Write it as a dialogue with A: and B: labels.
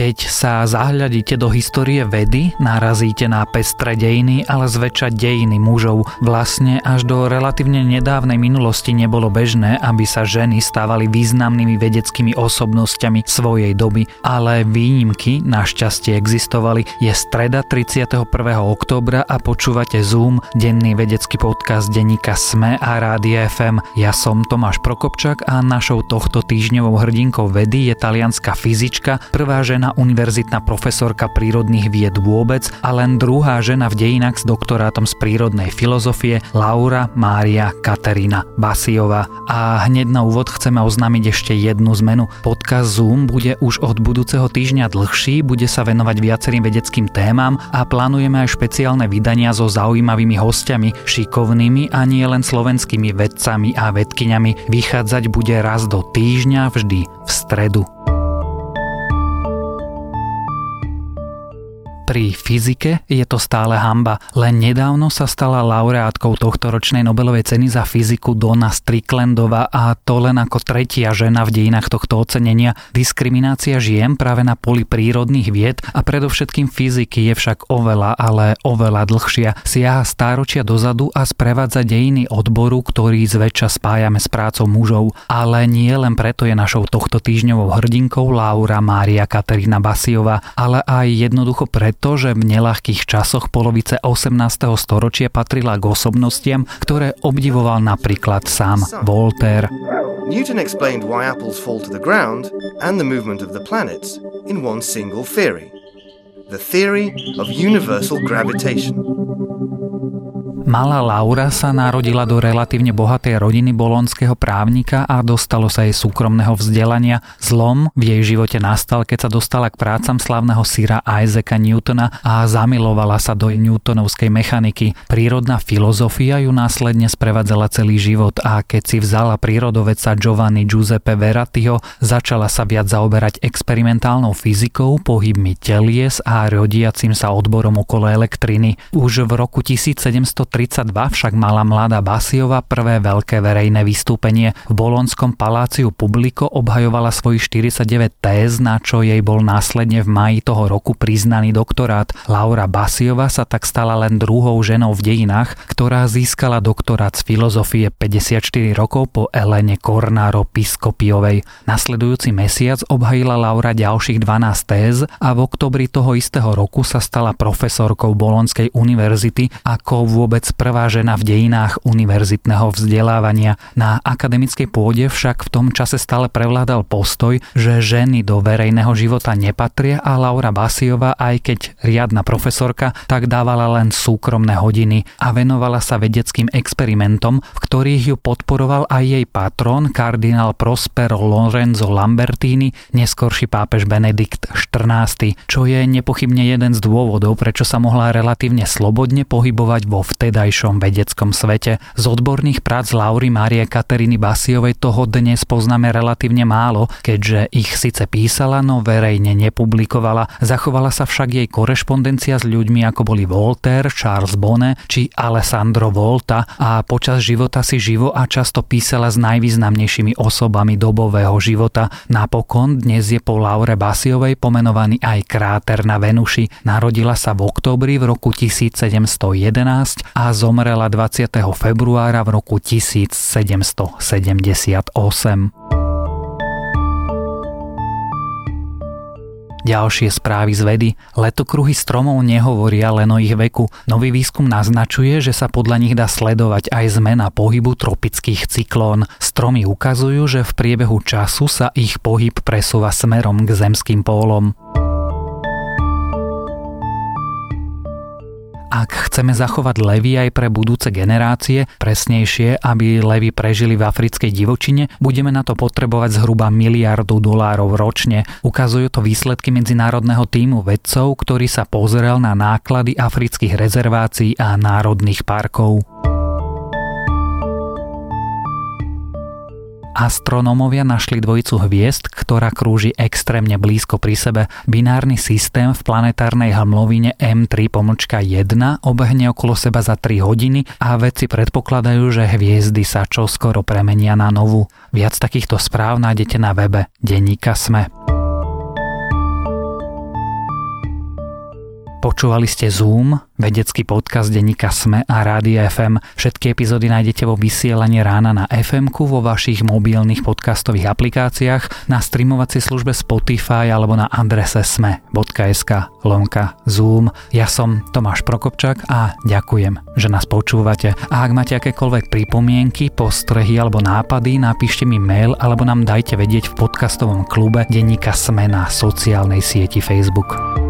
A: Keď sa zahľadíte do histórie vedy, narazíte na pestre dejiny, ale zväčša dejiny mužov. Vlastne až do relatívne nedávnej minulosti nebolo bežné, aby sa ženy stávali významnými vedeckými osobnosťami svojej doby, ale výnimky našťastie existovali. Je streda 31. októbra a počúvate Zoom, denný vedecký podcast denníka SME a Rádia FM. Ja som Tomáš Prokopčak a našou tohto týždňovou hrdinkou vedy je talianská fyzička, prvá žena univerzitná profesorka prírodných vied vôbec a len druhá žena v dejinách s doktorátom z prírodnej filozofie Laura Mária Katarína Basiová. A hneď na úvod chceme oznámiť ešte jednu zmenu. Podcast Zoom bude už od budúceho týždňa dlhší, bude sa venovať viacerým vedeckým témam a plánujeme aj špeciálne vydania so zaujímavými hostiami, šikovnými a nie len slovenskými vedcami a vedkyňami. Vychádzať bude raz do týždňa vždy v stredu. Pri fyzike je to stále hamba. Len nedávno sa stala laureátkou tohto ročnej Nobelovej ceny za fyziku Donna Stricklandova a to len ako tretia žena v dejinách tohto ocenenia. Diskriminácia žien práve na poli prírodných vied a predovšetkým fyziky je však oveľa, ale oveľa dlhšia. Siaha stáročia dozadu a sprevádza dejiny odboru, ktorý zväčša spájame s prácou mužov. Ale nie len preto je našou tohto týždňovou hrdinkou Laura Mária Katarína Basiova, ale aj jednoducho preto, to, že v nelahkých časoch polovice 18. storočia patrila k osobnostiam, ktoré obdivoval napríklad sám Voltaire. Newton explained why apples fall to the ground and the movement of the planets in one single theory. The theory of universal gravitation. Malá Laura sa narodila do relatívne bohatej rodiny bolonského právnika a dostalo sa jej súkromného vzdelania. Zlom v jej živote nastal, keď sa dostala k prácam slavného syra Isaaca Newtona a zamilovala sa do newtonovskej mechaniky. Prírodná filozofia ju následne sprevádzala celý život a keď si vzala prírodoveca Giovanni Giuseppe Veratiho, začala sa viac zaoberať experimentálnou fyzikou, pohybmi telies a rodiacim sa odborom okolo elektriny. Už v roku 1730 1932 však mala mladá Basiova prvé veľké verejné vystúpenie. V Bolonskom paláciu Publiko obhajovala svojich 49 téz, na čo jej bol následne v maji toho roku priznaný doktorát. Laura Basiova sa tak stala len druhou ženou v dejinách, ktorá získala doktorát z filozofie 54 rokov po Elene Kornáro Piskopiovej. Nasledujúci mesiac obhajila Laura ďalších 12 téz a v oktobri toho istého roku sa stala profesorkou Bolonskej univerzity ako vôbec prvá žena v dejinách univerzitného vzdelávania. Na akademickej pôde však v tom čase stále prevládal postoj, že ženy do verejného života nepatria a Laura Basiova, aj keď riadna profesorka, tak dávala len súkromné hodiny a venovala sa vedeckým experimentom, v ktorých ju podporoval aj jej patron, kardinál Prospero Lorenzo Lambertini, neskorší pápež Benedikt XIV, čo je nepochybne jeden z dôvodov, prečo sa mohla relatívne slobodne pohybovať vo vteda vtedajšom vedeckom svete. Z odborných prác Laury Márie Kateríny Basiovej toho dnes poznáme relatívne málo, keďže ich síce písala, no verejne nepublikovala. Zachovala sa však jej korešpondencia s ľuďmi ako boli Voltaire, Charles Bonnet či Alessandro Volta a počas života si živo a často písala s najvýznamnejšími osobami dobového života. Napokon dnes je po Laure Basiovej pomenovaný aj kráter na Venuši. Narodila sa v októbri v roku 1711 a zomrela 20. februára v roku 1778. Ďalšie správy z vedy. Letokruhy stromov nehovoria len o ich veku. Nový výskum naznačuje, že sa podľa nich dá sledovať aj zmena pohybu tropických cyklón. Stromy ukazujú, že v priebehu času sa ich pohyb presúva smerom k zemským pólom. Ak chceme zachovať levy aj pre budúce generácie, presnejšie, aby levy prežili v africkej divočine, budeme na to potrebovať zhruba miliardu dolárov ročne. Ukazujú to výsledky medzinárodného týmu vedcov, ktorý sa pozrel na náklady afrických rezervácií a národných parkov. Astronómovia našli dvojicu hviezd, ktorá krúži extrémne blízko pri sebe. Binárny systém v planetárnej hmlovine M3 pomlčka 1 obehne okolo seba za 3 hodiny a vedci predpokladajú, že hviezdy sa čoskoro premenia na novú. Viac takýchto správ nájdete na webe Denníka Sme. Počúvali ste Zoom, vedecký podcast denníka SME a Rádia FM. Všetky epizódy nájdete vo vysielaní rána na fm vo vašich mobilných podcastových aplikáciách, na streamovacej službe Spotify alebo na adrese sme.sk lomka Zoom. Ja som Tomáš Prokopčak a ďakujem, že nás počúvate. A ak máte akékoľvek pripomienky, postrehy alebo nápady, napíšte mi mail alebo nám dajte vedieť v podcastovom klube denníka SME na sociálnej sieti Facebook.